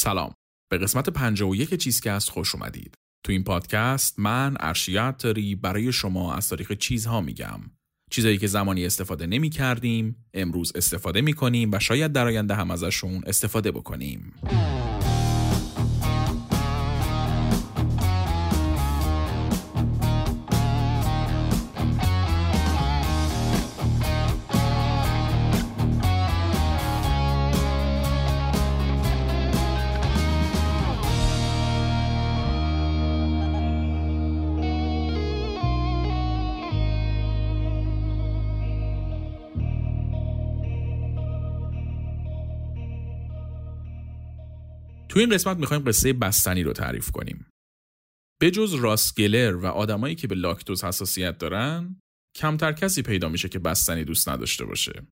سلام. به قسمت 51 چیزکست خوش اومدید. تو این پادکست من ارشیت تاری برای شما از تاریخ چیزها میگم. چیزایی که زمانی استفاده نمی کردیم امروز استفاده می کنیم و شاید در آینده هم ازشون استفاده بکنیم. تو این قسمت می‌خوایم قصه بستنی رو تعریف کنیم. به جز راسگلر و آدمایی که به لاکتوز حساسیت دارن، کمتر کسی پیدا میشه که بستنی دوست نداشته باشه.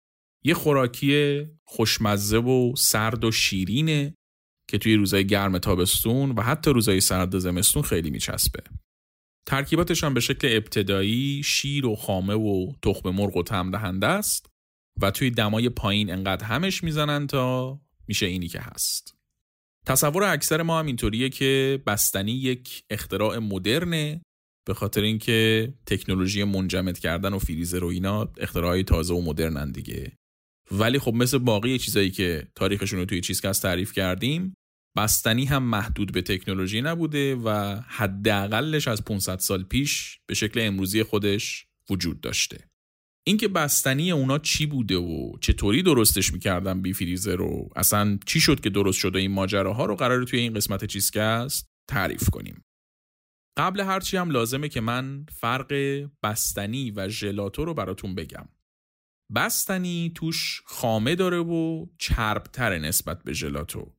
یه خوراکی خوشمزه و سرد و شیرینه که توی روزای گرم تابستون و حتی روزای سرد زمستون خیلی میچسبه. ترکیباتش هم به شکل ابتدایی شیر و خامه و تخم مرغ و تم دهنده است و توی دمای پایین انقدر همش می‌زنن تا میشه اینی که هست. تصور اکثر ما هم اینطوریه که بستنی یک اختراع مدرنه به خاطر اینکه تکنولوژی منجمد کردن و فریزر و اینا اختراعی تازه و مدرنن دیگه. ولی خب مثل باقی چیزایی که تاریخشون رو توی چیزکست تعریف کردیم بستنی هم محدود به تکنولوژی نبوده و حداقلش از 500 سال پیش به شکل امروزی خودش وجود داشته. اینکه بستنی اونا چی بوده و چطوری درستش می‌کردن بی فریزر رو؟ اصلا چی شد که درست شده این ماجراها رو قرار توی این قسمت چیزکست تعریف کنیم. قبل هرچی هم لازمه که من فرق بستنی و ژلاتو رو براتون بگم. بستنی توش خامه داره و چربتر نسبت به ژلاتو.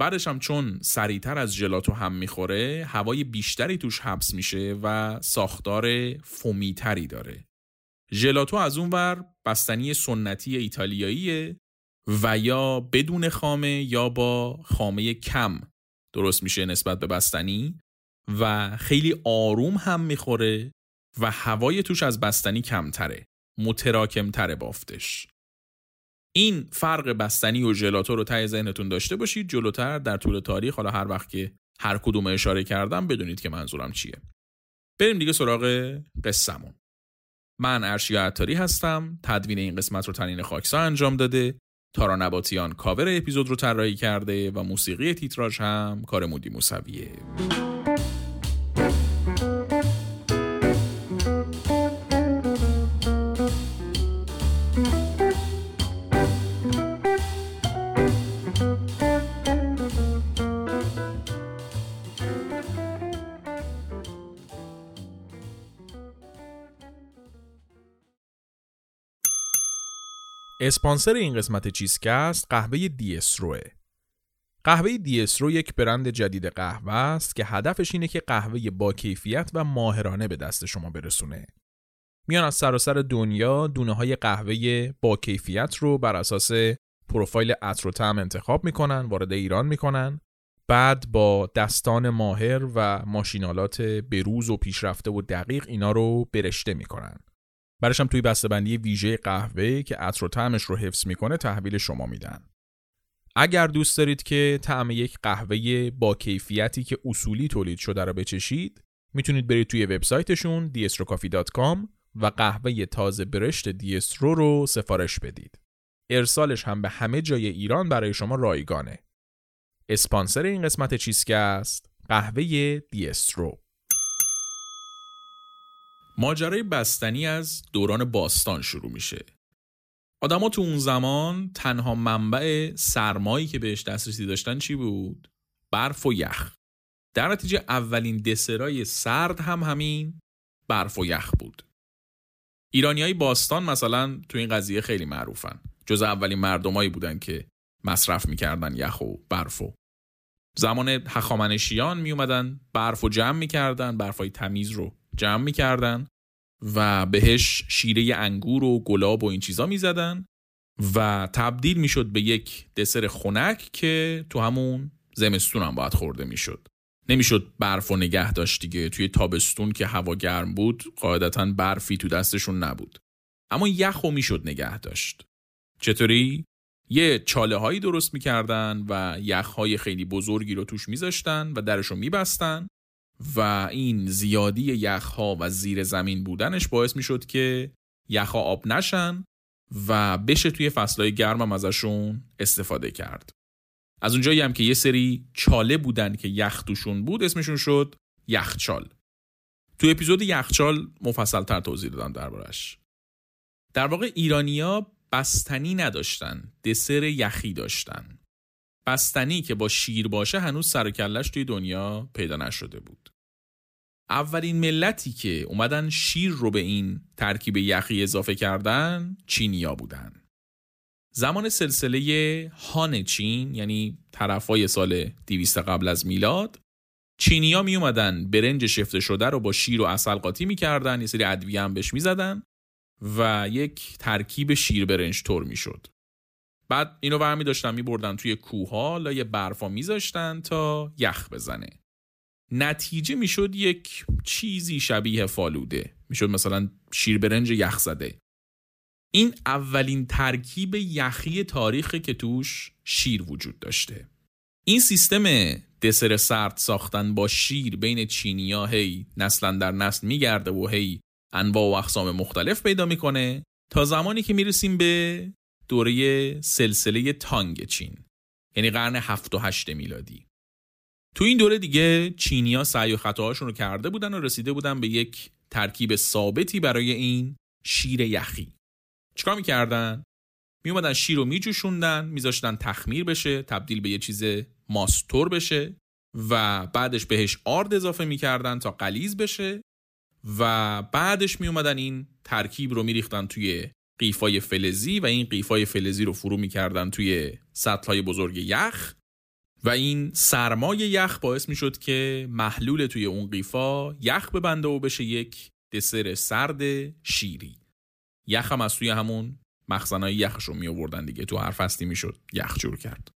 بعدش هم چون سریعتر از ژلاتو هم می‌خوره هوای بیشتری توش حبس میشه و ساختار فومیتری داره. ژلاتو از اون ور بستنی سنتی ایتالیاییه و یا بدون خامه یا با خامه کم درست میشه نسبت به بستنی و خیلی آروم هم می‌خوره و هوای توش از بستنی کمتره متراکمتره بافتش. این فرق بستنی و ژلاتو رو ته ذهنتون داشته باشید جلوتر در طول تاریخ. حالا هر وقت که هر کدوم اشاره کردم بدونید که منظورم چیه. بریم دیگه سراغ قصهمون. من ارشیا عطاری هستم. تدوین این قسمت رو تنین خاکسا انجام داده. تارا نباتیان کاور اپیزود رو طراحی کرده و موسیقی تیتراژ هم کار مودی موسویه. اسپانسر این قسمت چیزکست قهوه دیسروه قهوه دیسرو یک برند جدید قهوه است که هدفش اینه که قهوه با کیفیت و ماهرانه به دست شما برسونه. میان از سراسر دنیا دونه های قهوه با کیفیت رو بر اساس پروفایل عطر و طعم انتخاب می‌کنن، وارد ایران می‌کنن، بعد با دستان ماهر و ماشینالات بروز و پیشرفته و دقیق اینا رو برشته می‌کنن. برش هم توی بسته‌بندی ویژه قهوه که عطر و طعمش رو حفظ می‌کنه تحویل شما میدن. اگر دوست دارید که طعم یک قهوه با کیفیتی که اصولی تولید شده رو بچشید می‌تونید برید توی وبسایتشون diestrocoffee.com و قهوه تازه برشت دیسترو رو سفارش بدید. ارسالش هم به همه جای ایران برای شما رایگانه. اسپانسر این قسمت چیزکست قهوه دیسترو ماجرای بستنی از دوران باستان شروع میشه. آدما تو اون زمان تنها منبع سرمایی که بهش دسترسی داشتن چی بود؟ برف و یخ. در نتیجه اولین دسرای سرد هم همین برف و یخ بود. ایرانی باستان مثلا تو این قضیه خیلی معروفن. جز اولین مردمایی بودن که مصرف می‌کردن یخ و برف و زمان هخامنشیان می اومدن برف و جمع می‌کردن برفای تمیز رو جمع می‌کردن و بهش شیره انگور و گلاب و این چیزا می‌زدن و تبدیل می‌شد به یک دسر خنک که تو همون زمستون هم باید خورده می‌شد. نمی‌شد برف و نگه داشت دیگه. توی تابستون که هوا گرم بود قاعدتا برفی تو دستشون نبود. اما یخ و می‌شد نگه داشت. چطوری؟ یه چاله هایی درست می‌کردن و یخهای خیلی بزرگی رو توش میذاشتن و درش رو میبستن. و این زیادی یخها و زیر زمین بودنش باعث می‌شد که یخها آب نشن و بشه توی فصلهای گرمم ازشون استفاده کرد. از اونجایی هم که یه سری چاله بودن که یخ توشون بود اسمشون شد یخچال. تو اپیزود یخچال مفصل تر توضیح دادم دربارش. در واقع ایرانیا بستنی نداشتن دسر یخی داشتن بستنی که با شیر باشه هنوز سر کلش توی دنیا پیدا نشده بود. اولین ملتی که اومدن شیر رو به این ترکیب یخی اضافه کردن چینیا بودن. زمان سلسله هان چین یعنی طرفای سال 200 قبل از میلاد چینیا می اومدن برنج شفته شده رو با شیر و اصل قاطی می‌کردن یه سری ادویه هم بهش می‌زدن و یک ترکیب شیر برنج تور می‌شد بعد اینو برمی داشتن می بردن توی کوها لای برفا میذاشتن تا یخ بزنه. نتیجه می‌شد یک چیزی شبیه فالوده. می‌شد مثلا شیر برنج یخ زده. این اولین ترکیب یخی تاریخی که توش شیر وجود داشته. این سیستم دسر سرد ساختن با شیر بین چینیا هی نسلا در نسل میگرده و هی انواع و اقسام مختلف پیدا می‌کنه تا زمانی که می‌رسیم به دوره سلسله تانگ چین یعنی قرن هفت و هشت میلادی. تو این دوره دیگه چینیا سعی و خطاهاشون رو کرده بودن و رسیده بودن به یک ترکیب ثابتی برای این شیر یخی. چیکار می‌کردن؟ میومدن شیر رو میجوشوندن میذاشتن تخمیر بشه تبدیل به یه چیز ماستور بشه و بعدش بهش آرد اضافه می‌کردن تا قلیز بشه و بعدش می اومدن این ترکیب رو میریختن توی قیفای فلزی و این قیفای فلزی رو فرو می‌کردن توی سطلهای بزرگ یخ و این سرمای یخ باعث می‌شد که محلول توی اون قیفا یخ ببنده و بشه یک دسر سرد شیری. یخ هم از توی همون مخزنهای یخش رو می آوردن دیگه تو هر فصلی می‌شد یخ جور کرد.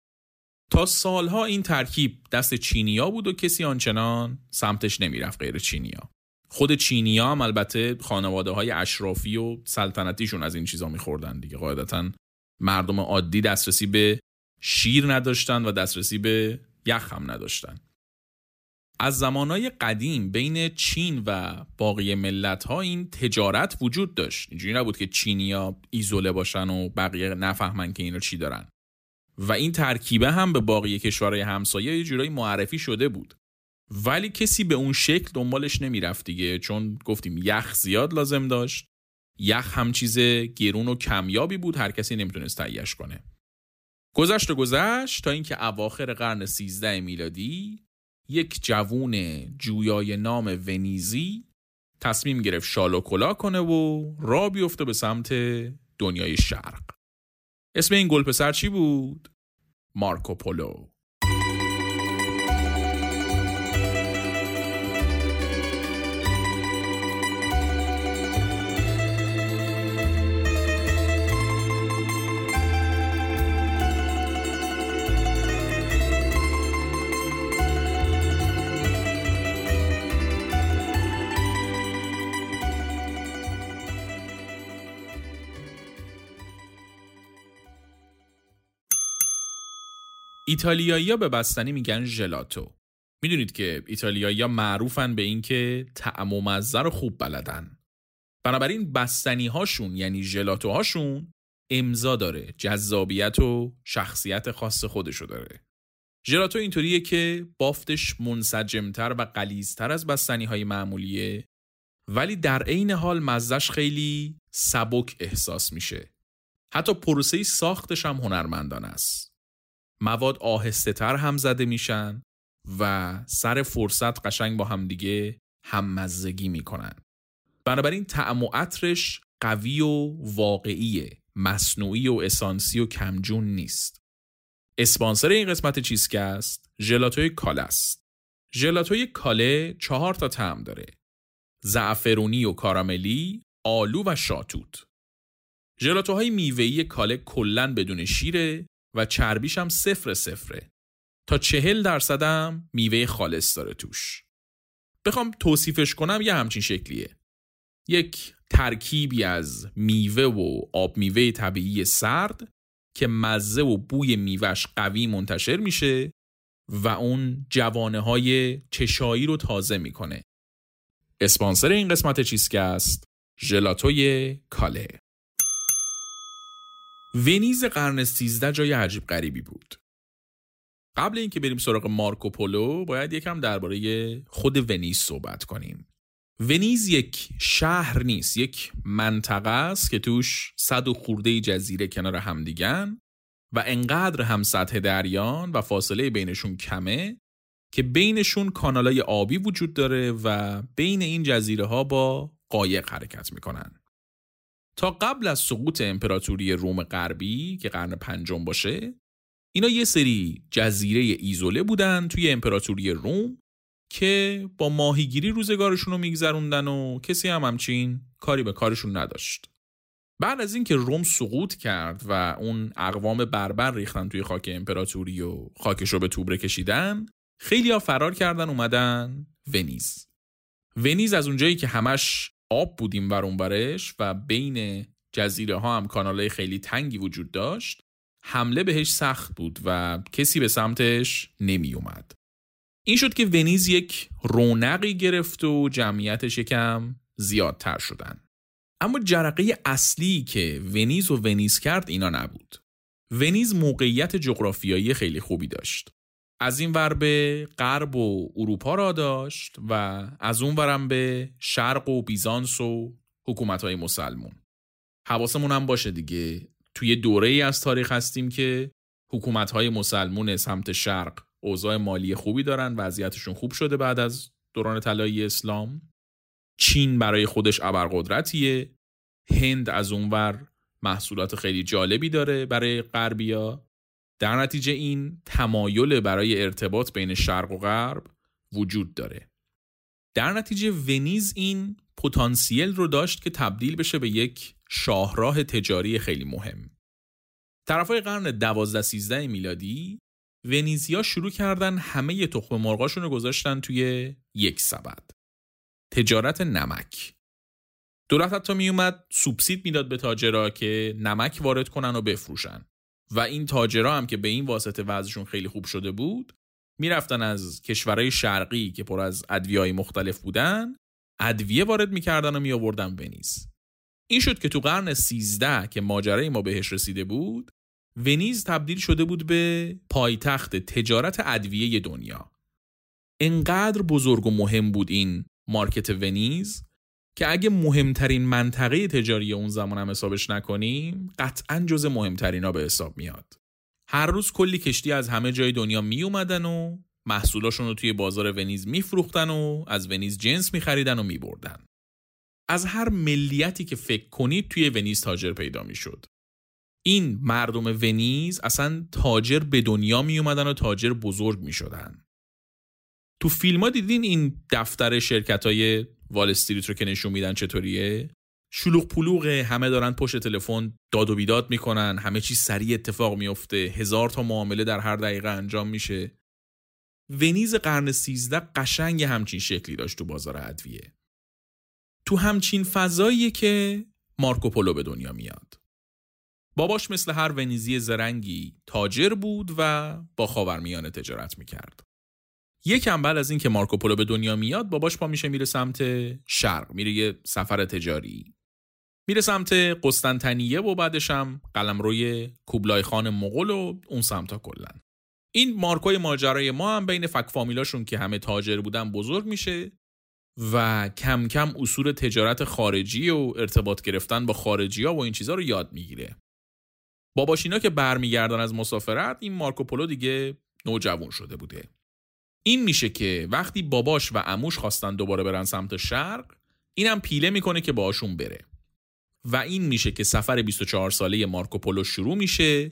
تا سالها این ترکیب دست چینیا بود و کسی آنچنان سمتش نمی‌رفت غیر چینیا خود چینی هم البته خانواده های اشرافی و سلطنتیشون از این چیزا میخوردن دیگه. قاعدتا مردم عادی دسترسی به شیر نداشتن و دسترسی به یخ هم نداشتن. از زمانهای قدیم بین چین و باقی ملت ها این تجارت وجود داشت. اینجوری نبود که چینیا ایزوله باشن و بقیه نفهمن که اینا چی دارن. و این ترکیبه هم به باقی کشورهای همسایه یه جورایی معرفی شده بود. ولی کسی به اون شکل دنبالش نمی‌رفت دیگه چون گفتیم یخ زیاد لازم داشت. یخ هم چیز گرون و کمیابی بود هر کسی نمی‌تونست تهیهش کنه. گذشت و گذشت تا اینکه اواخر قرن 13 میلادی یک جوون جویای نام ونیزی تصمیم گرفت شال و کلا کنه و را بیفته به سمت دنیای شرق. اسم این گلپسر چی بود؟ مارکوپولو. ایتالیایی به بستنی میگن ژلاتو می‌دونید که ایتالیایی معروفن به اینکه طعم و مزه رو خوب بلدن. بنابراین بستنی هاشون یعنی ژلاتو هاشون امضا داره جذابیت و شخصیت خاص خودشو داره. ژلاتو اینطوریه که بافتش منسجمتر و قلیزتر از بستنی های معمولیه ولی در عین حال مزش خیلی سبک احساس میشه. حتی پروسه ساختش هم هنرمندانه است. مواد آهسته تر هم زده میشن و سر فرصت قشنگ با همدیگه هممزگی می‌کنن. بنابراین طعم و عطرش قوی و واقعیه. مصنوعی و اسانسی و کمجون نیست. اسپانسر این قسمت چیزکست ژلاتوی کاله است. ژلاتوی کاله چهار تا طعم داره. زعفرونی و کاراملی آلو و شاتوت. ژلاتوهای میوه‌ای کاله کلا بدون شیره و چربیش هم صفر صفره تا چهل درصدم میوه خالص داره توش بخوام توصیفش کنم یه همچین شکلیه یک ترکیبی از میوه و آب میوه طبیعی سرد که مزه و بوی میوش قوی منتشر میشه و اون جوانه های چشایی رو تازه می‌کنه. اسپانسر این قسمت چیسکست ژلاتوی کاله. ونیز قرن 13 جای عجیب غریبی بود. قبل اینکه بریم سراغ مارکو پولو باید یکم درباره خود ونیز صحبت کنیم. ونیز یک شهر نیست یک منطقه است که توش صد و خورده جزیره کنار همدیگن و انقدر هم سطح دریان و فاصله بینشون کمه که بینشون کانالای آبی وجود داره و بین این جزیره ها با قایق حرکت می‌کنن. تا قبل از سقوط امپراتوری روم غربی که قرن پنجم باشه اینا یه سری جزیره ایزوله بودن توی امپراتوری روم که با ماهیگیری روزگارشون رو میگذروندن و کسی هم همچین کاری به کارشون نداشت. بعد از اینکه روم سقوط کرد و اون اقوام بربر ریختن توی خاک امپراتوری و خاکش رو به توبره کشیدن خیلی ها فرار کردن اومدن ونیز. ونیز از اونجایی که همش آب بودیم بر برش و بین جزیره ها هم کانالای خیلی تنگی وجود داشت حمله بهش سخت بود و کسی به سمتش نمی اومد. این شد که ونیز یک رونقی گرفت و جمعیتش یکم زیادتر شدن. اما جرقه اصلی که ونیز و ونیز کرد اینا نبود. ونیز موقعیت جغرافیایی خیلی خوبی داشت. از این ور به غرب و اروپا را داشت و از اون ورم به شرق و بیزانس و حکومت های مسلمون. حواسمون هم باشه دیگه. توی دوره ای از تاریخ هستیم که حکومت های مسلمون سمت شرق اوضاع مالی خوبی دارن وضعیتشون خوب شده بعد از دوران طلایی اسلام. چین برای خودش ابرقدرتیه. هند از اونور محصولات خیلی جالبی داره برای غربیا. در نتیجه این تمایل برای ارتباط بین شرق و غرب وجود داره. در نتیجه ونیز این پتانسیل رو داشت که تبدیل بشه به یک شاهراه تجاری خیلی مهم. طرفای قرن 12 13 میلادی ونیزیا شروع کردن همه تخم مرغاشون رو گذاشتن توی یک سبد. تجارت نمک. دولت حتی میومد سوبسید می‌داد به تاجرها که نمک وارد کنن و بفروشن. و این تاجرها هم که به این واسطه وضعشون خیلی خوب شده بود می‌رفتن از کشورهای شرقی که پر از ادویه مختلف بودن ادویه وارد می‌کردن و میآوردن ونیز. این شد که تو قرن 13 که ماجرای ما بهش رسیده بود ونیز تبدیل شده بود به پایتخت تجارت ادویه دنیا. انقدر بزرگ و مهم بود این مارکت ونیز که اگه مهمترین منطقه تجاری اون زمان هم حسابش نکنیم قطعا جز مهمترین ها به حساب میاد. هر روز کلی کشتی از همه جای دنیا می اومدن و محصولاشون رو توی بازار ونیز میفروختن و از ونیز جنس میخریدن و میبردن. از هر ملیتی که فکر کنید توی ونیز تاجر پیدا می‌شد. این مردم ونیز اصلا تاجر به دنیا می اومدن و تاجر بزرگ می شدن. تو فیلم دیدین این دفتر شرکت های وال استریت رو که نشون میدن چطوریه؟ شلوغ پلوغه همه دارن پشت تلفن داد و بیداد می‌کنن همه چی سریع اتفاق میفته هزار تا معامله در هر دقیقه انجام میشه. ونیز قرن سیزده قشنگ همچین شکلی داشت تو بازار ادویه. تو همچین فضاییه که مارکوپولو به دنیا میاد. باباش مثل هر ونیزی زرنگی تاجر بود و با خاورمیانه تجارت می‌کرد. یکم بعد از اینکه مارکوپولو به دنیا میاد باباش پا میشه میره سمت شرق میره یه سفر تجاری. میره سمت قسطنطنیه و بعدش هم قلمروی کوبلای خان مغول و اون سمتا کلن این مارکوی ماجرای ما هم بین فک فامیلاشون که همه تاجر بودن بزرگ میشه و کم کم اصول تجارت خارجی و ارتباط گرفتن با خارجی ها و این چیزها رو یاد می‌گیره. باباشینا که برمیگردن از مسافرت این مارکوپولو دیگه نوجوان شده بوده. این میشه که وقتی باباش و اموش خواستن دوباره برن سمت شرق اینم پیله می‌کنه که باشون بره. و این میشه که سفر 24 ساله مارکوپولو شروع میشه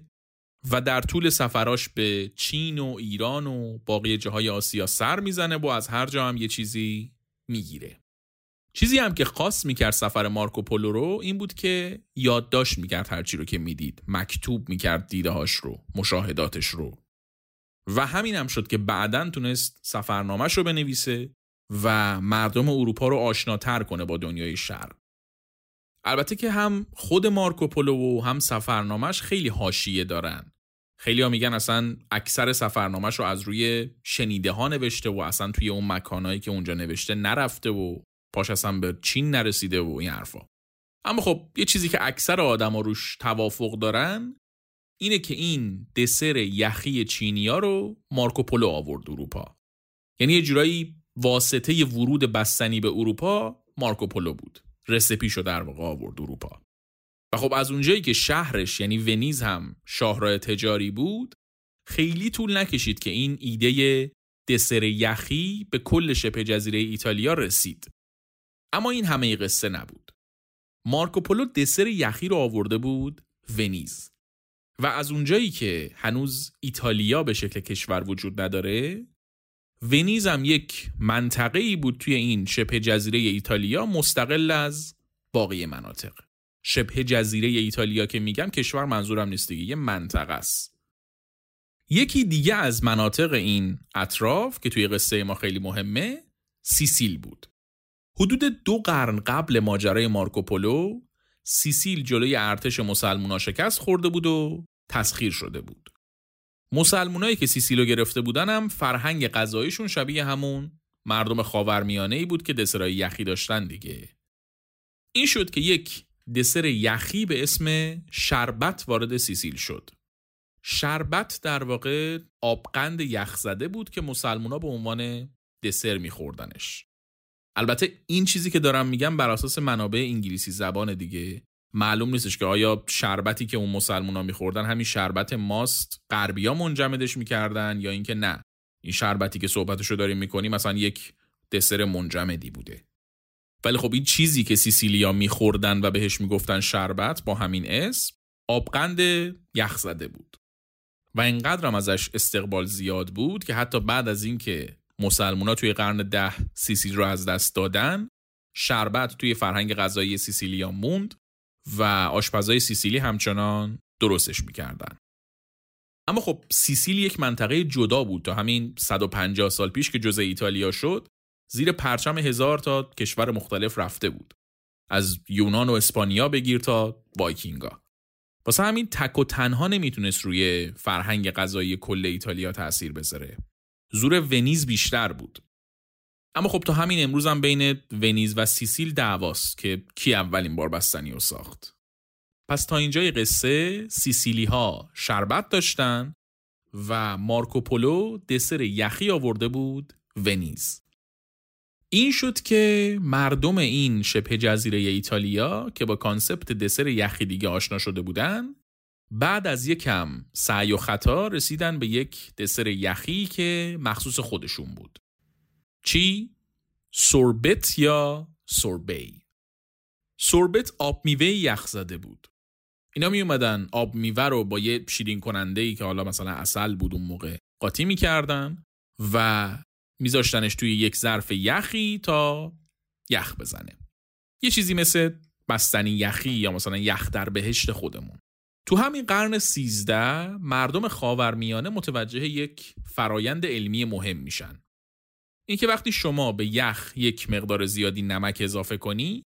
و در طول سفراش به چین و ایران و باقی جاهای آسیا سر می‌زنه و از هر جا هم یه چیزی می‌گیره. چیزی هم که خاص می‌کرد سفر مارکوپولو رو این بود که یادداشت می‌کرد هرچی رو که می‌دید. مکتوب می‌کرد دیدههاش رو مشاهداتش رو. و همین هم شد که بعدا تونست سفرنامهش رو بنویسه و مردم اروپا رو آشناتر کنه با دنیای شرق. البته که هم خود مارکوپولو و هم سفرنامهش خیلی حاشیه دارن. خیلی ها میگن اصلا اکثر سفرنامهش رو از روی شنیده ها نوشته و اصلا توی اون مکانهایی که اونجا نوشته نرفته و پاش اصلا به چین نرسیده و این حرفا. اما خب یه چیزی که اکثر آدما روش توافق دارن اینه که این دسر یخی چینیا رو مارکوپولو آورد اروپا. یعنی یه جورایی واسطه ورود بستنی به اروپا مارکوپولو بود. رسپیشو در واقع آورد اروپا. و خب از اونجایی که شهرش یعنی ونیز هم شاهراه تجاری بود خیلی طول نکشید که این ایده دسر یخی به کل شبه جزیره ایتالیا رسید. اما این همه قصه نبود. مارکوپولو دسر یخی رو آورده بود ونیز. و از اونجایی که هنوز ایتالیا به شکل کشور وجود نداره ونیز هم یک منطقه ای بود توی این شبه جزیره ایتالیا مستقل از باقی مناطق. شبه جزیره ایتالیا که میگم کشور منظورم نیست دیگه یه منطقه است. یکی دیگه از مناطق این اطراف که توی قصه ما خیلی مهمه سیسیل بود. حدود دو قرن قبل ماجرای مارکوپولو سیسیل جلوی ارتش مسلمونا شکست خورده بود و تسخیر شده بود. مسلمونایی که سیسیلو گرفته بودن هم فرهنگ غذاییشون شبیه همون مردم خاورمیانه ای بود که دسرای یخی داشتن دیگه. این شد که یک دسر یخی به اسم شربت وارد سیسیل شد. شربت در واقع آبقند یخ زده بود که مسلمونا به عنوان دسر میخوردنش. البته این چیزی که دارم میگم بر اساس منابع انگلیسی زبان دیگه معلوم نیستش که آیا شربتی که اون مسلمونا میخوردن همین شربت ماست غربیا منجمدش می‌کردن یا اینکه نه؟ این شربتی که صحبتشو داریم می‌کنیم مثلا یک دسر منجمدی بوده. ولی خب این چیزی که سیسیلیا میخوردن و بهش می‌گفتن شربت با همین اسم آبقند یخ زده بود. و اینقدر ازش استقبال زیاد بود که حتی بعد از اینکه مسلمونا توی قرن ده سیسیل رو از دست دادن. شربت توی فرهنگ غذایی سیسیلیا موند و آشپزای سیسیلی همچنان درستش می‌کردن. اما خب سیسیل یک منطقه جدا بود تا همین 150 سال پیش که جزء ایتالیا شد زیر پرچم هزار تا کشور مختلف رفته بود. از یونان و اسپانیا بگیر تا وایکینگا. واسه همین تک و تنها نمی‌تونست روی فرهنگ غذایی کل ایتالیا تاثیر بذاره. زور ونیز بیشتر بود. اما خب تا همین امروز هم بین ونیز و سیسیل دعواست که کی اولین بار بستنی رو ساخت. پس تا اینجای قصه سیسیلی ها شربت داشتن و مارکوپولو دسر یخی آورده بود ونیز. این شد که مردم این شبه جزیره ایتالیا که با concept دسر یخی دیگه آشنا شده بودن بعد از یک کم سعی و خطا رسیدن به یک دسر یخی که مخصوص خودشون بود. چی؟ سوربت یا سوربی سوربت آب میوه یخ زده بود. اینا می اومدن آب میوه رو با یه شیرین کننده ای که حالا مثلا اصل بود اون موقع قاطی می‌کردن و میذاشتنش توی یک ظرف یخی تا یخ بزنه. یه چیزی مثل بستنی یخی یا مثلا یخ در بهشت خودمون. تو همین قرن سیزده مردم خاورمیانه متوجه یک فرایند علمی مهم میشن. اینکه وقتی شما به یخ یک مقدار زیادی نمک اضافه کنی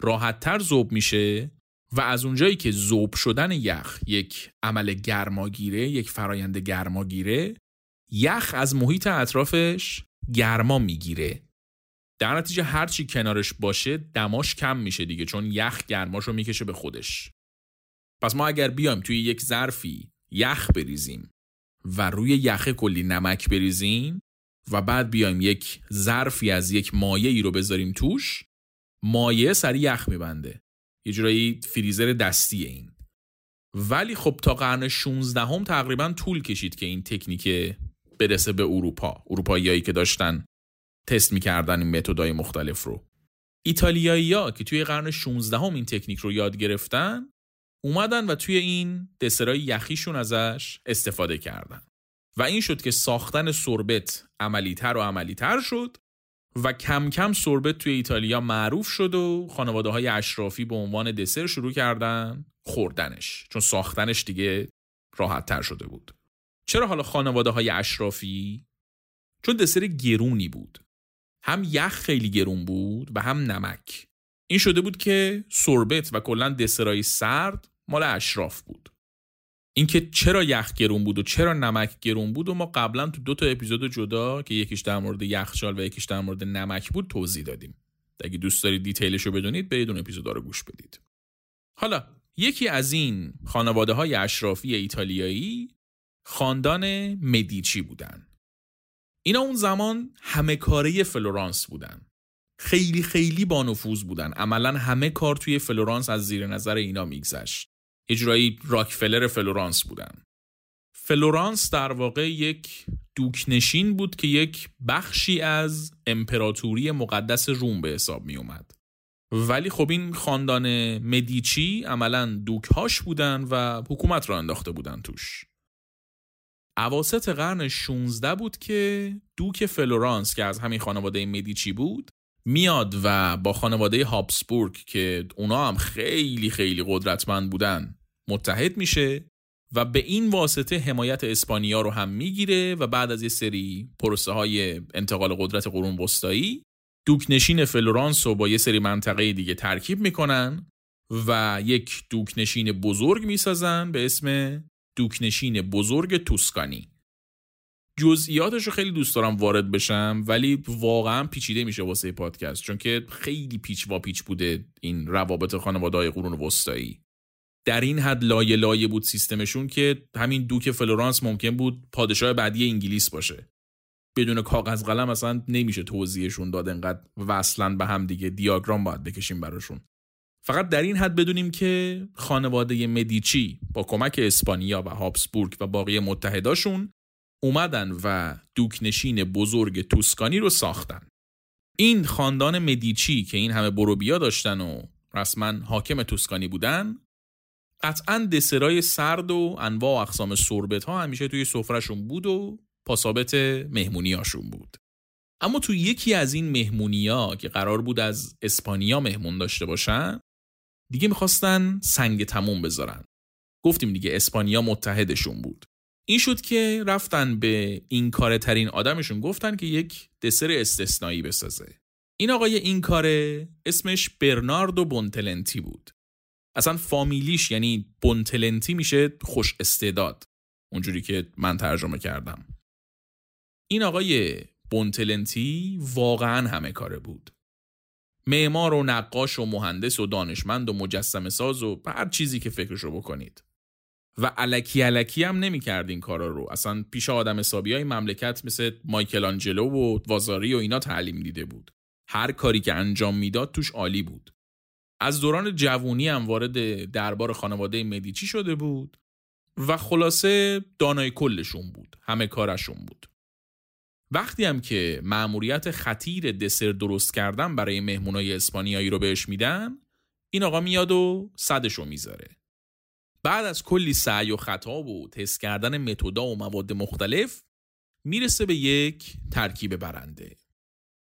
راحتتر ذوب میشه و از اونجایی که ذوب شدن یخ یک عمل گرماگیره یک فرایند گرماگیره یخ از محیط اطرافش گرما می‌گیره. در نتیجه هرچی کنارش باشه دماش کم میشه دیگه چون یخ گرماش رو می‌کشه به خودش. پس ما اگر بیایم توی یک ظرفی یخ بریزیم و روی یخ کلی نمک بریزیم و بعد بیایم یک ظرفی از یک مایه ای رو بذاریم توش مایه سری یخ میبنده. یه جورایی فریزر دستی این. ولی خب تا قرن 16 هم تقریبا طول کشید که این تکنیک برسه به اروپا. اروپاییایی که داشتن تست می‌کردن این متدای مختلف رو. ایتالیایی ها که توی قرن 16 هم این تکنیک رو یاد گرفتن اومدن و توی این دسرای یخیشون ازش استفاده کردن. و این شد که ساختن سربت عملیتر و عملیتر شد و کم کم سربت توی ایتالیا معروف شد و خانواده های اشرافی به عنوان دسر شروع کردن خوردنش چون ساختنش دیگه راحت تر شده بود. چرا حالا خانواده های اشرافی؟ چون دسر گرونی بود. هم یخ خیلی گرون بود و هم نمک. این شده بود که سربت و کلا دسرای سرد مال اشراف بود. اینکه چرا یخ گرون بود و چرا نمک گرون بود و ما قبلا تو دو تا اپیزود جدا که یکیش در مورد یخچال و یکیش در مورد نمک بود توضیح دادیم. اگه دوست دارید دیتیلش رو بدونید برید اون اپیزودا رو گوش بدید. حالا یکی از این خانواده های اشرافی ایتالیایی خاندان مدیچی بودن. اینا اون زمان همه کاره فلورانس بودن. خیلی خیلی بانفوذ بودن. عملا همه کار توی فلورانس از زیر نظر اینا میگذشت. یه جورایی راکفلر فلورانس بودن فلورانس در واقع یک دوکنشین بود که یک بخشی از امپراتوری مقدس روم به حساب می اومد. ولی خب این خاندان مدیچی عملا دوکهاش بودن و حکومت را انداخته بودن توش. عواست قرن 16 بود که دوک فلورانس که از همین خانواده مدیچی بود میاد و با خانواده هابسبورگ که اونا هم خیلی خیلی قدرتمند بودن متحد میشه و به این واسطه حمایت اسپانیا رو هم می‌گیره و بعد از یه سری پروسه های انتقال قدرت قرون وسطایی دوکنشین فلورانس رو با یه سری منطقه دیگه ترکیب می‌کنن و یک دوکنشین بزرگ می‌سازن به اسم دوکنشین بزرگ توسکانی. جزئیاتش رو خیلی دوست دارم وارد بشم ولی واقعا پیچیده میشه واسه پادکست چون که خیلی پیچ و پیچ بوده این روابط خانواده قرون وسطایی. در این حد لایه لایه بود سیستمشون که همین دوک فلورانس ممکن بود پادشاه بعدی انگلیس باشه. بدون کاغذ قلم اصلا نمیشه توضیحشون داد انقدر وصلن به هم دیگه دیاگرام باید بکشیم براشون. فقط در این حد بدونیم که خانواده مدیچی با کمک اسپانیا و هابسبورگ و باقی متحداشون اومدن و دوکنشین بزرگ توسکانی رو ساختن. این خاندان مدیچی که این همه بروبیا داشتن و رسما حاکم توسکانی بودن قطعا دسرای سرد و انواع و اقسام سربت ها همیشه توی سفرهشون بود و پاسابت مهمونیاشون بود. اما تو یکی از این مهمونیا که قرار بود از اسپانیا مهمون داشته باشن دیگه می‌خواستن سنگ تموم بذارن. گفتیم دیگه اسپانیا متحدشون بود. این شد که رفتن به این کار ترین آدمشون گفتن که یک دسر استثنایی بسازه. این آقای این کاره اسمش برناردو بونتلنتی بود. اصلا فامیلیش یعنی بونتلنتی میشه خوش استعداد. اونجوری که من ترجمه کردم. این آقای بونتلنتی واقعا همه کاره بود. معمار و نقاش و مهندس و دانشمند و مجسم ساز و هر چیزی که فکرشو بکنید. و علکی علکی هم نمی کرد این کارا رو. اصلا پیش آدم حسابی های مملکت مثل مایکل آنجلو و وازاری و اینا تعلیم دیده بود. هر کاری که انجام می‌داد توش عالی بود. از دوران جوونی هم وارد دربار خانواده مدیچی شده بود و خلاصه دانای کلشون بود همه کارشون بود. وقتی هم که مأموریت خطیر دسر درست کردن برای مهمونای اسپانیایی رو بهش میدن این آقا میاد و صدشو می‌ذاره. بعد از کلی سعی و خطا و تست کردن متودا و مواد مختلف می‌رسه به یک ترکیب برنده.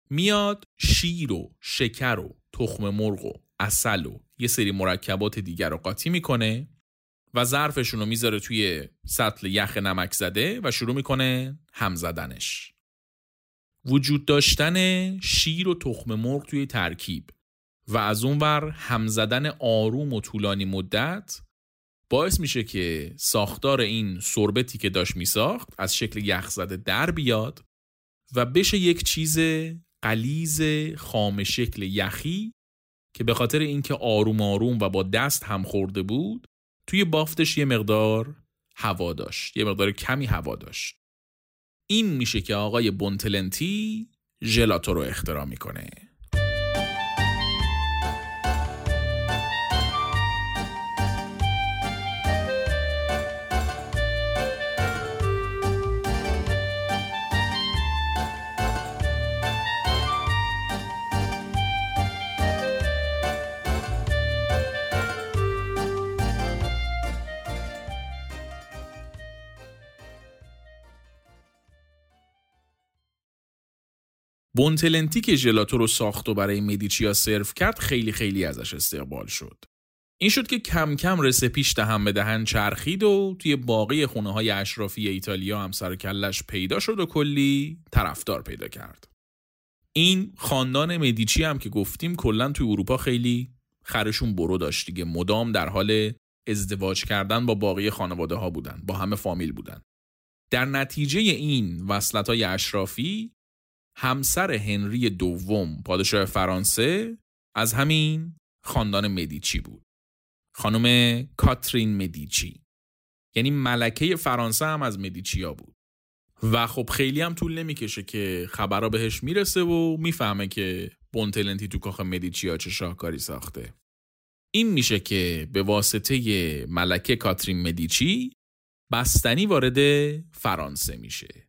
میاد شیر و شکر و تخم مرغ و اصل و یه سری مرکبات دیگر رو قاطی می‌کنه و ظرفشون رو می‌ذاره توی سطل یخ نمک زده و شروع می‌کنه هم زدنش. وجود داشتن شیر و تخم مرغ توی ترکیب و از اون ور هم زدن آروم و طولانی مدت باعث میشه که ساختار این سربتی که داشت میساخت از شکل یخ زده در بیاد و بشه یک چیز قلیز خام شکل یخی که به خاطر اینکه آروم آروم و با دست هم خورده بود توی بافتش یه مقدار هوا داشت یه مقدار کمی هوا داشت. این میشه که آقای بونتلنتی ژلاتو رو اختراع می‌کنه. بونتلنتی که ژلاتو رو ساخت و برای مدیچیا سرو کرد خیلی خیلی ازش استقبال شد. این شد که کم کم رسپیش دهن به دهن چرخید و توی باقی خونه های اشرافی ایتالیا هم سر کلش پیدا شد و کلی طرفدار پیدا کرد. این خاندان مدیچی هم که گفتیم کلا توی اروپا خیلی خرشون برو داشت دیگه مدام در حال ازدواج کردن با باقی خانواده ها بودن با همه فامیل بودن در نتیجه این وصلت های اشرافی همسر هنری دوم پادشاه فرانسه از همین خاندان مدیچی بود. خانم کاترین مدیچی. یعنی ملکه فرانسه هم از مدیچیا بود. و خب خیلی هم طول نمی‌کشه که خبرها بهش می‌رسه و می‌فهمه که بونتلنتی تو کاخ مدیچیا چه شاهکاری ساخته. این میشه که به واسطه ملکه کاترین مدیچی بستنی وارد فرانسه میشه.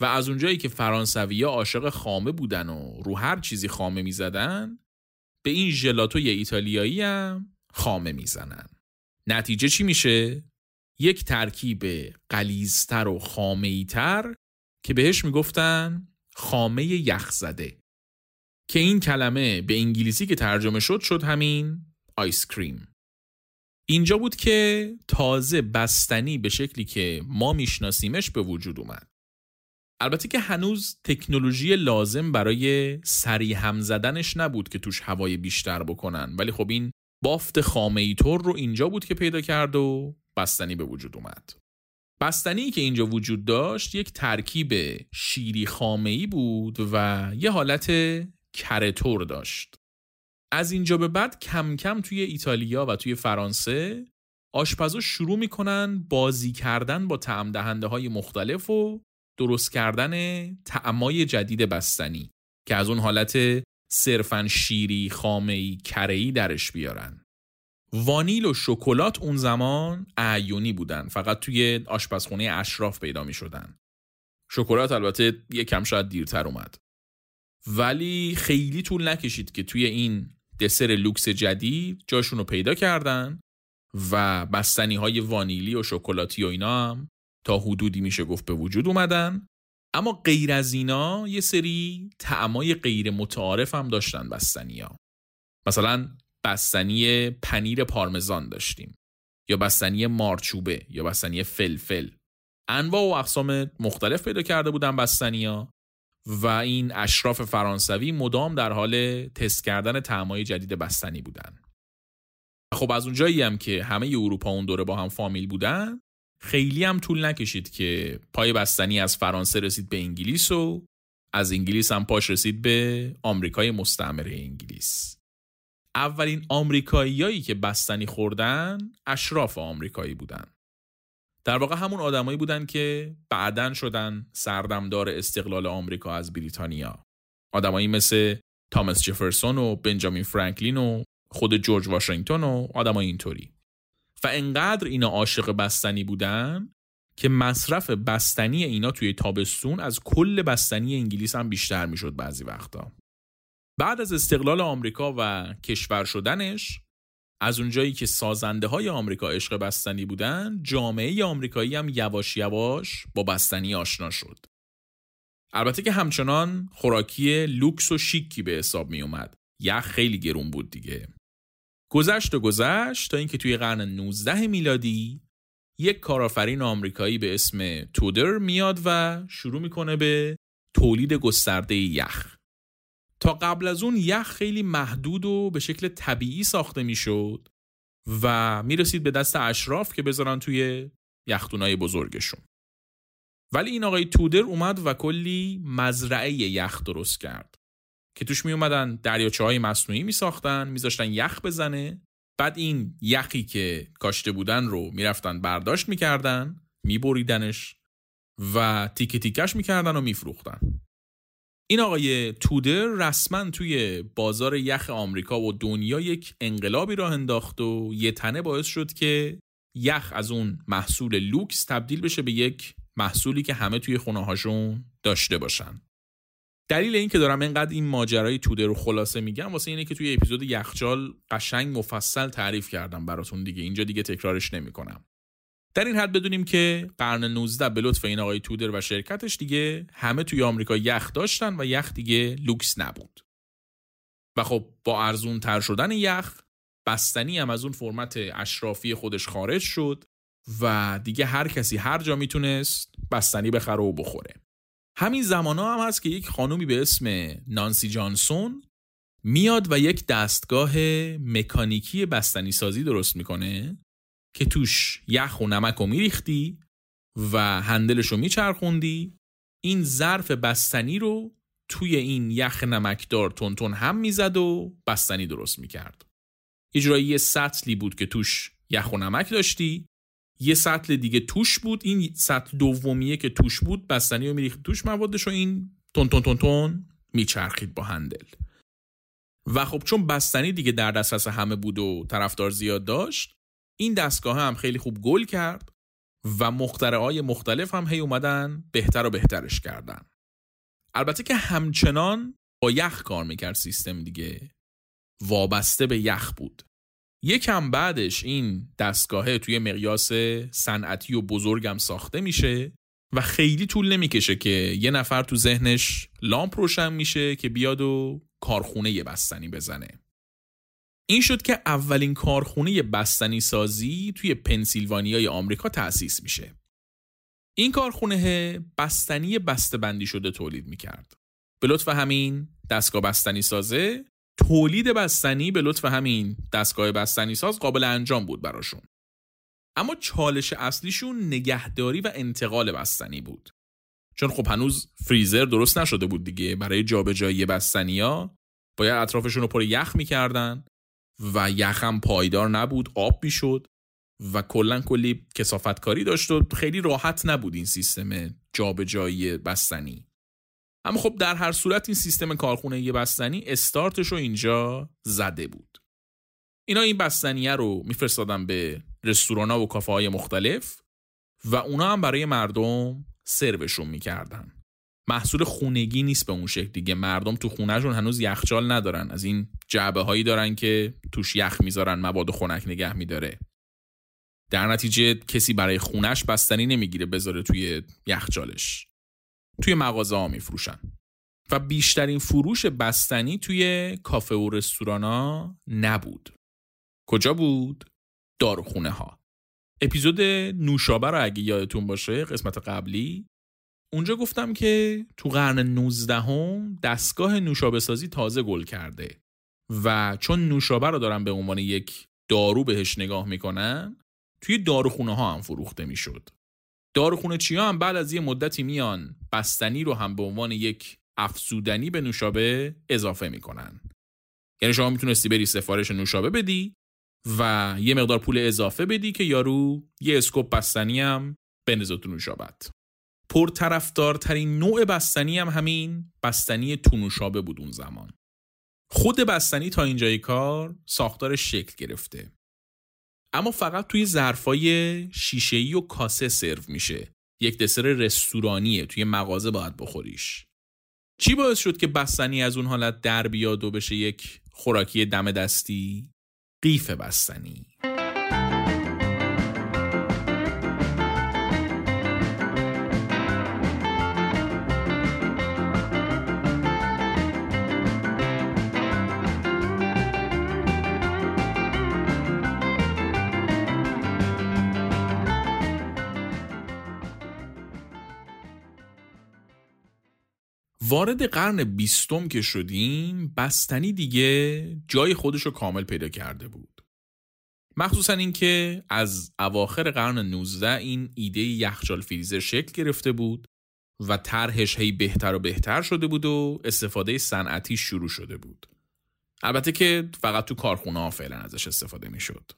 و از اونجایی که فرانسوی عاشق خامه بودن و رو هر چیزی خامه می‌زدن به این ژلاتوی ایتالیایی هم خامه می‌زنن. نتیجه چی میشه؟ یک ترکیب قلیزتر و خامه تر که بهش می‌گفتن خامه یخزده. که این کلمه به انگلیسی که ترجمه شد شد همین آیس کریم. اینجا بود که تازه بستنی به شکلی که ما میشناسیمش به وجود اومد. البته که هنوز تکنولوژی لازم برای سریع هم زدنش نبود که توش هوای بیشتر بکنن. ولی خب این بافت خامه طور رو اینجا بود که پیدا کرد و بستنی به وجود اومد. بستنی که اینجا وجود داشت یک ترکیب شیری خامه ای بود و یه حالت کرتور داشت. از اینجا به بعد کم کم توی ایتالیا و توی فرانسه آشپزا شروع می‌کنن بازی کردن با تعم دهنده های مختلف و درست کردن تعمای جدید بستنی که از اون حالت صرفا شیری خامه‌ای کره‌ای درش بیارن. وانیل و شکلات اون زمان اعیونی بودن. فقط توی آشپزخونه اشراف پیدا می شدن. شکلات البته یکم شاید دیرتر اومد. ولی خیلی طول نکشید که توی این دسر لوکس جدید جاشون رو پیدا کردن و بستنی های وانیلی و شکلاتی و اینا هم تا حدودی میشه گفت به وجود اومدن. اما غیر از اینا یه سری تعمای غیر متعارف هم داشتن بستنی ها مثلا بستنی پنیر پارمزان داشتیم. یا بستنی مارچوبه یا بستنی فلفل. انواع و اقسام مختلف پیدا کرده بودن بستنی ها و این اشراف فرانسوی مدام در حال تست کردن تعمای جدید بستنی بودن. خب از اونجایی هم که همه اروپا اون دوره با هم فامیل بودن خیلی هم طول نکشید که پای بستنی از فرانسه رسید به انگلیس و از انگلیس هم پاش رسید به آمریکای مستعمره انگلیس. اولین آمریکاییایی که بستنی خوردن اشراف آمریکایی بودن. در واقع همون آدمایی بودن که بعدن شدن سردمدار استقلال آمریکا از بریتانیا. آدمایی مثل تامس جفرسون و بنجامین فرانکلین و خود جورج واشنگتن و آدمای اینطوری. و انقدر اینا عاشق بستنی بودن که مصرف بستنی اینا توی تابستون از کل بستنی انگلیس هم بیشتر می‌شد بعضی وقتا. بعد از استقلال آمریکا و کشور شدنش از اونجایی که سازنده های آمریکا عشق بستنی بودن جامعه آمریکایی هم یواش یواش با بستنی آشنا شد. البته که همچنان خوراکی لوکس و شیکی به حساب می اومد یخ خیلی گرون بود دیگه. گذشت و گذشت تا اینکه توی قرن 19 میلادی یک کارآفرین آمریکایی به اسم تودر میاد و شروع می‌کنه به تولید گسترده یخ. تا قبل از اون یخ خیلی محدود و به شکل طبیعی ساخته می‌شد و می‌رسید به دست اشراف که بذارن توی یختونای بزرگشون. ولی این آقای تودر اومد و کلی مزرعه یخ درست کرد. که توش می اومدن دریاچه های مصنوعی می ساختن یخ بزنه. بعد این یخی که کاشته بودن رو می‌رفتن برداشت می‌کردن میبریدنش و تیکه تیکش می‌کردن و میفروختن. این آقای تودر رسما توی بازار یخ آمریکا و دنیا یک انقلابی راه انداخت و یه تنه باعث شد که یخ از اون محصول لوکس تبدیل بشه به یک محصولی که همه توی خونه هاشون داشته باشن. دلیل این که دارم اینقدر این ماجرای توده رو خلاصه میگم واسه اینه که توی اپیزود یخچال قشنگ مفصل تعریف کردم براتون دیگه. اینجا دیگه تکرارش نمی‌کنم. در این حد بدونیم که قرن 19 به لطف این آقای تودر و شرکتش دیگه همه توی آمریکا یخ داشتن و یخ دیگه لوکس نبود. و خب با ارزون تر شدن یخ بستنی هم از اون فرمت اشرافی خودش خارج شد و دیگه هر کسی هر جا می‌تونست بستنی بخره و بخوره. همین زمان هم هست که یک خانومی به اسم نانسی جانسون میاد و یک دستگاه مکانیکی بستنی سازی درست می‌کنه که توش یخ و نمک رو میریختی و هندلش رو میچرخوندی. این ظرف بستنی رو توی این یخ نمکدار تون هم می‌زد و بستنی درست می‌کرد. اجرایی یه سطلی بود که توش یخ و نمک داشتی. یه سطل دیگه توش بود. این سطل دومیه که توش بود بستنی رو میریخت توش موادش رو این تون تون تون تون میچرخید با هندل. و خب چون بستنی دیگه در دسترس همه بود و طرفدار زیاد داشت این دستگاه هم خیلی خوب گل کرد و مخترعای مختلف هم هی اومدن بهتر و بهترش کردن. البته که همچنان با یخ کار می‌کرد سیستم دیگه. وابسته به یخ بود. یکم بعدش این دستگاهه توی مقیاس صنعتی و بزرگم ساخته میشه و خیلی طول نمی‌کشه که یه نفر تو ذهنش لامپ روشن میشه که بیاد و کارخونه یه بستنی بزنه این شد که اولین کارخونه بستنی سازی توی پنسیلوانیای آمریکا تأسیس میشه. این کارخونه بستنی بندی شده تولید می‌کرد. به لطف همین دستگاه بستنی سازه تولید بستنی به لطف همین دستگاه بستنی ساز قابل انجام بود براشون. اما چالش اصلیشون نگهداری و انتقال بستنی بود. چون خب هنوز فریزر درست نشده بود دیگه برای جابجایی بستنیا باید اطرافشون رو پر یخ می‌کردن و یخم پایدار نبود آب می‌شد و کلا کلی کسافتکاری داشت و خیلی راحت نبود این سیستم جابجایی بستنی اما خب در هر صورت این سیستم کارخونه بستنی استارتش رو اینجا زده بود. اینا این بستنیه رو میفرستادن به رستوران و کافه های مختلف و اونا هم برای مردم سروشون می‌کردن. محصول خونگی نیست به اون شکل دیگه. مردم تو خونهشون هنوز یخچال ندارن. از این جعبه هایی دارن که توش یخ می‌ذارن مواد خنک نگه میداره. در نتیجه کسی برای خونش بستنی نمی‌گیره بذاره توی یخچالش. توی مغازه ها میفروشن. و بیشترین فروش بستنی توی کافه و رستوران ها نبود. کجا بود؟ داروخونه ها. اپیزود نوشابه رو اگه یادتون باشه قسمت قبلی. اونجا گفتم که تو قرن 19 هم دستگاه نوشابه سازی تازه گل کرده. و چون نوشابه رو دارن به عنوان یک دارو بهش نگاه می‌کنن توی داروخونه ها هم فروخته می‌شد. داروخونه چیا هم بعد از یه مدتی میان بستنی رو هم به عنوان یک افزودنی به نوشابه اضافه می‌کنن. یعنی شما می‌تونستی بری سفارش نوشابه بدی و یه مقدار پول اضافه بدی که یارو یه اسکوپ بستنی هم بندازه تو نوشابت. پرطرفدارترین نوع بستنی هم همین بستنی تونوشابه بود اون زمان. خود بستنی تا اینجای کار ساختار شکل گرفته. اما فقط توی ظرفای شیشه‌ای و کاسه سرو میشه. یک دسر رستورانیه توی مغازه باید بخوریش. چی باعث شد که بستنی از اون حالت در بیاد و بشه یک خوراکی دم دستی؟ قیف بستنی. وارد قرن بیستم که شدیم بستنی دیگه جای خودش رو کامل پیدا کرده بود. مخصوصا اینکه از اواخر قرن 19 این ایده یخچال فریزر شکل گرفته بود و طرحش هی بهتر و بهتر شده بود و استفاده صنعتی شروع شده بود. البته که فقط تو کارخونه ها فعلا ازش استفاده می‌شد.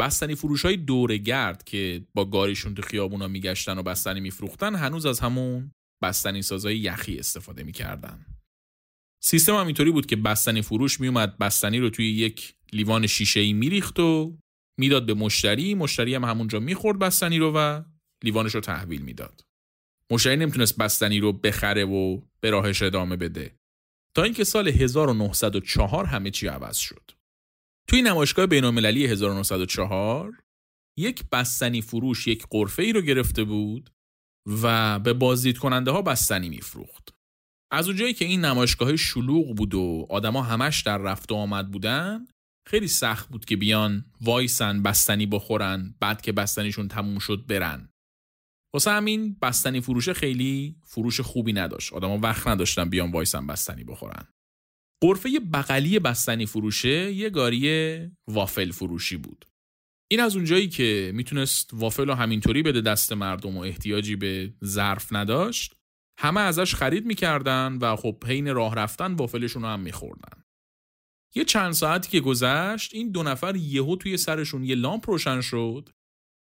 بستنی فروش های دور گرد که با گاریشون تو خیابونا میگشتن و بستنی میفروختن هنوز از همون بستنی سازای یخی استفاده می‌کردن. سیستم هم اینطوری بود که بستنی فروش میومد بستنی رو توی یک لیوان شیشه ای میریخت و می‌داد به مشتری مشتری هم همونجا می‌خورد بستنی رو و لیوانش رو تحویل می‌داد. مشتری نمی‌تونست بستنی رو بخره و به راهش ادامه بده. تا اینکه سال 1904 همه چی عوض شد. توی نمایشگاه بینالمللی 1904 یک بستنی فروش یک قرفه ای رو گرفته بود و به بازدید کننده ها بستنی میفروخت. از اونجایی که این نمایشگاه شلوغ بود و آدما همش در رفت و آمد بودن خیلی سخت بود که بیان وایسن بستنی بخورن بعد که بستنیشون تموم شد برن. واسه همین بستنی فروش خیلی فروش خوبی نداشت آدما وقت نداشتن بیان وایسن بستنی بخورن قرفه بغلی بستنی فروشه یه گاری وافل فروشی بود این از اونجایی که می‌تونست وافل رو همینطوری بده دست مردم و احتیاجی به ظرف نداشت همه ازش خرید می‌کردن و خب حین راه رفتن وافلشون رو هم میخوردن. یه چند ساعتی که گذشت این دو نفر یهو توی سرشون یه لامپ روشن شد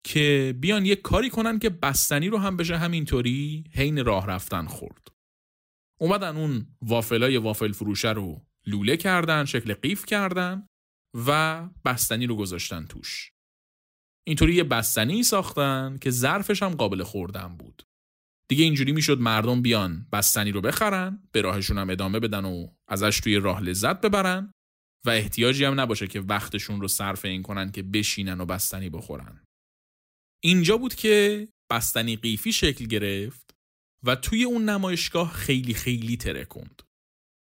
که بیان یه کاری کنن که بستنی رو هم بشه همینطوری حین راه رفتن خورد. اومدن اون وافلای وافل فروشه رو لوله کردن شکل قیف کردن و بستنی رو گذاشتن توش. اینطوری یه بستنی ساختن که ظرفش هم قابل خوردن بود. دیگه اینجوری می‌شد مردم بیان بستنی رو بخرن به راهشون هم ادامه بدن و ازش توی راه لذت ببرن و احتیاجی هم نباشه که وقتشون رو صرف این کنن که بشینن و بستنی بخورن. اینجا بود که بستنی قیفی شکل گرفت و توی اون نمایشگاه خیلی خیلی ترکوند.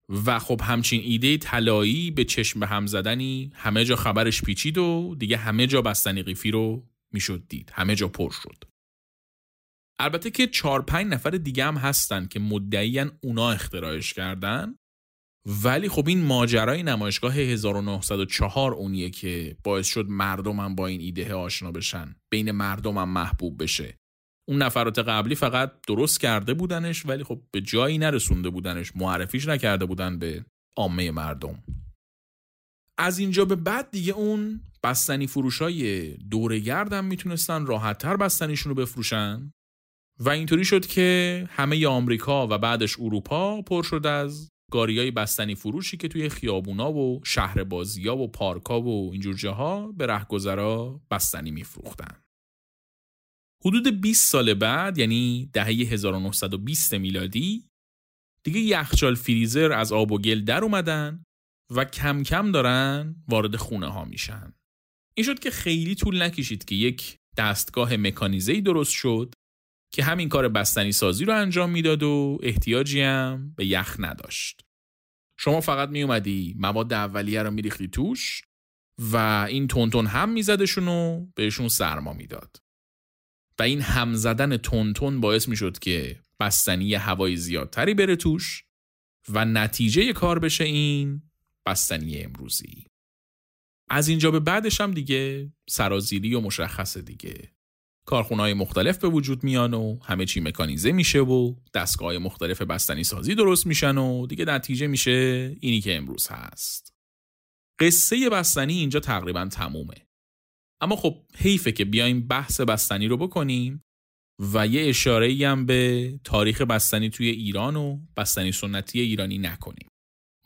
و خب همچین ایده طلایی به چشم به هم زدنی همه جا خبرش پیچید و دیگه همه جا بستنی قیفی رو می‌شد دید. همه جا پر شد. البته که چهار پنج نفر دیگه هم هستن که مدعیان اونا اختراعش کردن. ولی خب این ماجرای نمایشگاه 1904 اونیه که باعث شد مردمم با این ایده آشنا بشن. بین مردمم محبوب بشه. اون نفرات قبلی فقط درست کرده بودنش ولی خب به جایی نرسونده بودنش معرفیش نکرده بودن به عامه مردم از اینجا به بعد دیگه اون بستنی فروش های دورگرد هم می‌تونستن راحتتر بستنیشون رو بفروشن و اینطوری شد که همه آمریکا و بعدش اروپا پر شد از گاریای بستنی فروشی که توی خیابونا و شهر بازیا و پارکا و اینجور جاها به رهگذرا بستنی میفروختن. حدود 20 سال بعد یعنی دهه 1920 میلادی دیگه یخچال فریزر از آب و گل در اومدن و کم کم دارن وارد خونه ها میشن. این شد که خیلی طول نکشید که یک دستگاه مکانیزه‌ای درست شد که همین کار بستنی سازی رو انجام می‌داد و احتیاجی هم به یخ نداشت. شما فقط می اومدی مواد اولیه رو میریختی توش و این تونتون هم میزدشون و بهشون سرما می‌داد. و این هم زدن تونتون باعث می‌شد که بستنی هوای زیادتری بره توش و نتیجه کار بشه این بستنی امروزی. از اینجا به بعدش هم دیگه سرازیری و مشخص دیگه های مختلف به وجود میان و همه چی مکانیزه میشه و دستگاه مختلف بستنی سازی درست میشن و دیگه نتیجه میشه اینی که امروز هست. قصه بستنی اینجا تقریبا تمومه. اما خب حیفه که بیایم بحث بستنی رو بکنیم و یه اشاره هم به تاریخ بستنی توی ایران و بستنی سنتی ایرانی نکنیم.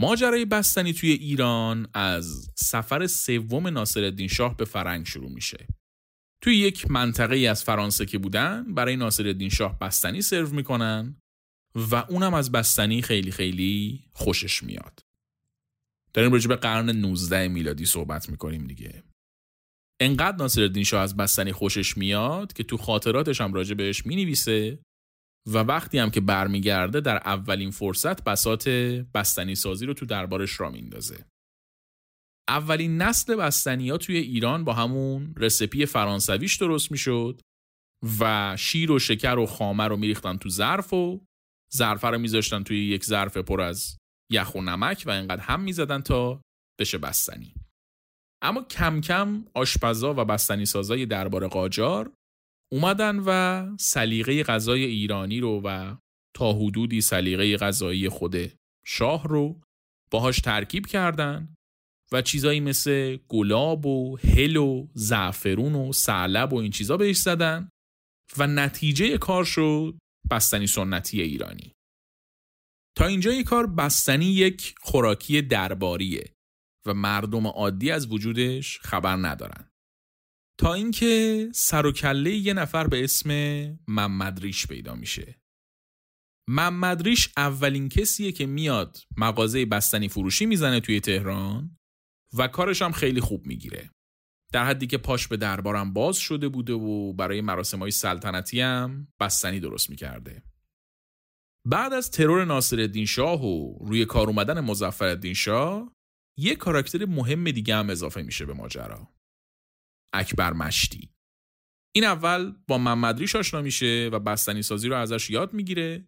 ماجرای بستنی توی ایران از سفر سوم ناصرالدین شاه به فرنگ شروع میشه. توی یک منطقه ای از فرانسه که بودن برای ناصرالدین شاه بستنی سرو می‌کنن و اونم از بستنی خیلی خیلی خوشش میاد. داریم راجع به قرن 19 میلادی صحبت می‌کنیم دیگه. انقدر ناصرالدین شاه از بستنی خوشش میاد که تو خاطراتش هم راجع بهش می‌نویسه و وقتی هم که برمیگرده در اولین فرصت بسات بستنی سازی رو تو دربارش را میندازه. اولین نسل بستنی ها توی ایران با همون رسپی فرانسویش درست می‌شد و شیر و شکر و خامه رو میریختن تو ظرف و ظرفه رو میذاشتن توی یک ظرف پر از یخ و نمک و انقدر هم می‌زدن تا بشه بستنی اما کم کم آشپزا و بستنی سازای دربار قاجار اومدن و سلیقه غذای ایرانی رو و تا حدودی سلیقه غذایی خود شاه رو باهاش ترکیب کردن و چیزایی مثل گلاب و هل و زعفرون و سعلب و این چیزا بهش زدن و نتیجه کار شد بستنی سنتی ایرانی. تا اینجای کار بستنی یک خوراکی درباریه. و مردم عادی از وجودش خبر ندارن تا اینکه سر و کله یه نفر به اسم محمد ریش پیدا میشه محمد ریش اولین کسیه که میاد مغازه بستنی فروشی می‌زنه توی تهران و کارش هم خیلی خوب می‌گیره. در حدی که پاش به دربارم باز شده بوده و برای مراسم های سلطنتی هم بستنی درست می‌کرده. بعد از ترور ناصر شاه و روی کار اومدن مزفر شاه یه کاراکتر مهم دیگه هم اضافه میشه به ماجرا. اکبر مشتی. این اول با محمدریش آشنا میشه و بستنی سازی رو ازش یاد می‌گیره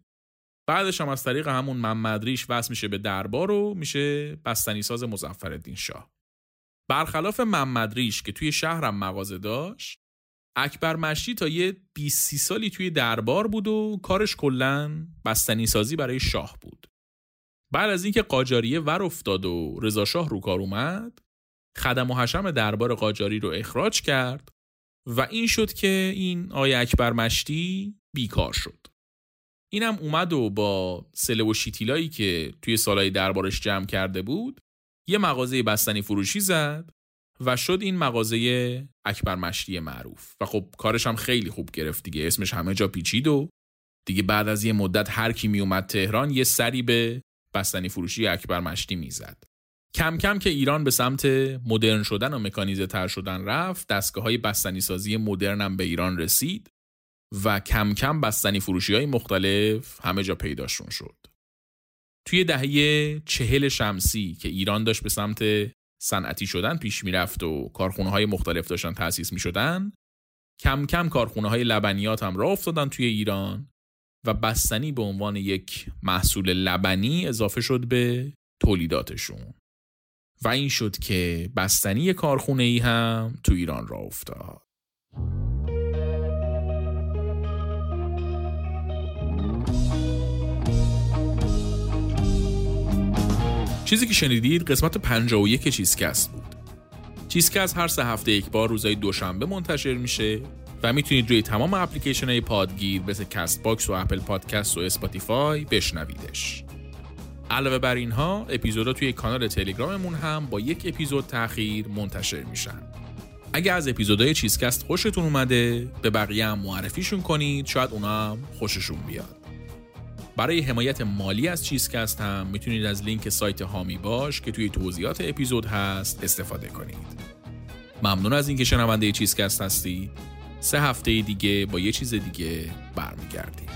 بعدش هم از طریق همون محمدریش وصل میشه به دربار و میشه بستنی ساز مزفر شاه برخلاف محمدریش که توی شهرم مغازه داشت اکبر مشتی تا یه 20 سالی توی دربار بود و کارش کلا بستنی سازی برای شاه بود بعد از اینکه قاجاریه ور افتاد و رضا شاه رو کار اومد خدم و حشم دربار قاجاری رو اخراج کرد و این شد که این آیه اکبر مشتی بیکار شد. اینم اومد و با سله و شیتیلایی که توی سالهای دربارش جمع کرده بود یه مغازه بستنی فروشی زد و شد این مغازه اکبر مشتی معروف. و خب کارش هم خیلی خوب گرفت دیگه اسمش همه جا پیچید و دیگه بعد از یه مدت هر کی می اومد تهران یه سری به بستنی فروشی اکبر مشتی می‌زد. کم کم که ایران به سمت مدرن شدن و مکانیزه تر شدن رفت دستگاه های بستنی سازی مدرن هم به ایران رسید و کم کم بستنی فروشی های مختلف همه جا پیداشون شد. توی دهه چهل شمسی که ایران داشت به سمت صنعتی شدن پیش می‌رفت و کارخونه های مختلف داشتن تأسیس می شدن کم کم کارخونه های لبنیات هم راه افتادن توی ایران. و بستنی به عنوان یک محصول لبنی اضافه شد به تولیداتشون. و این شد که بستنی کارخونه ای هم تو ایران راه افتاد. چیزی که شنیدید قسمت 51 چیزکست بود. چیزکست هر سه هفته یک بار روزای دوشنبه منتشر میشه. و می‌تونید روی تمام اپلیکیشن های پادگیر مثل Castbox و Apple Podcast و Spotify بشنویدش. علاوه بر اینها اپیزودا توی کانال تلگراممون هم با یک اپیزود تاخیر منتشر میشن. اگه از اپیزودهای چیزکست خوشتون اومده به بقیه هم معرفیشون کنید شاید اونا هم خوششون بیاد. برای حمایت مالی از چیزکست هم می‌تونید از لینک سایت هامی باش که توی توضیحات اپیزود هست استفاده کنید. ممنون از اینکه شنونده چیزکست هستید سه هفته دیگه با یه چیز دیگه برمیگردیم.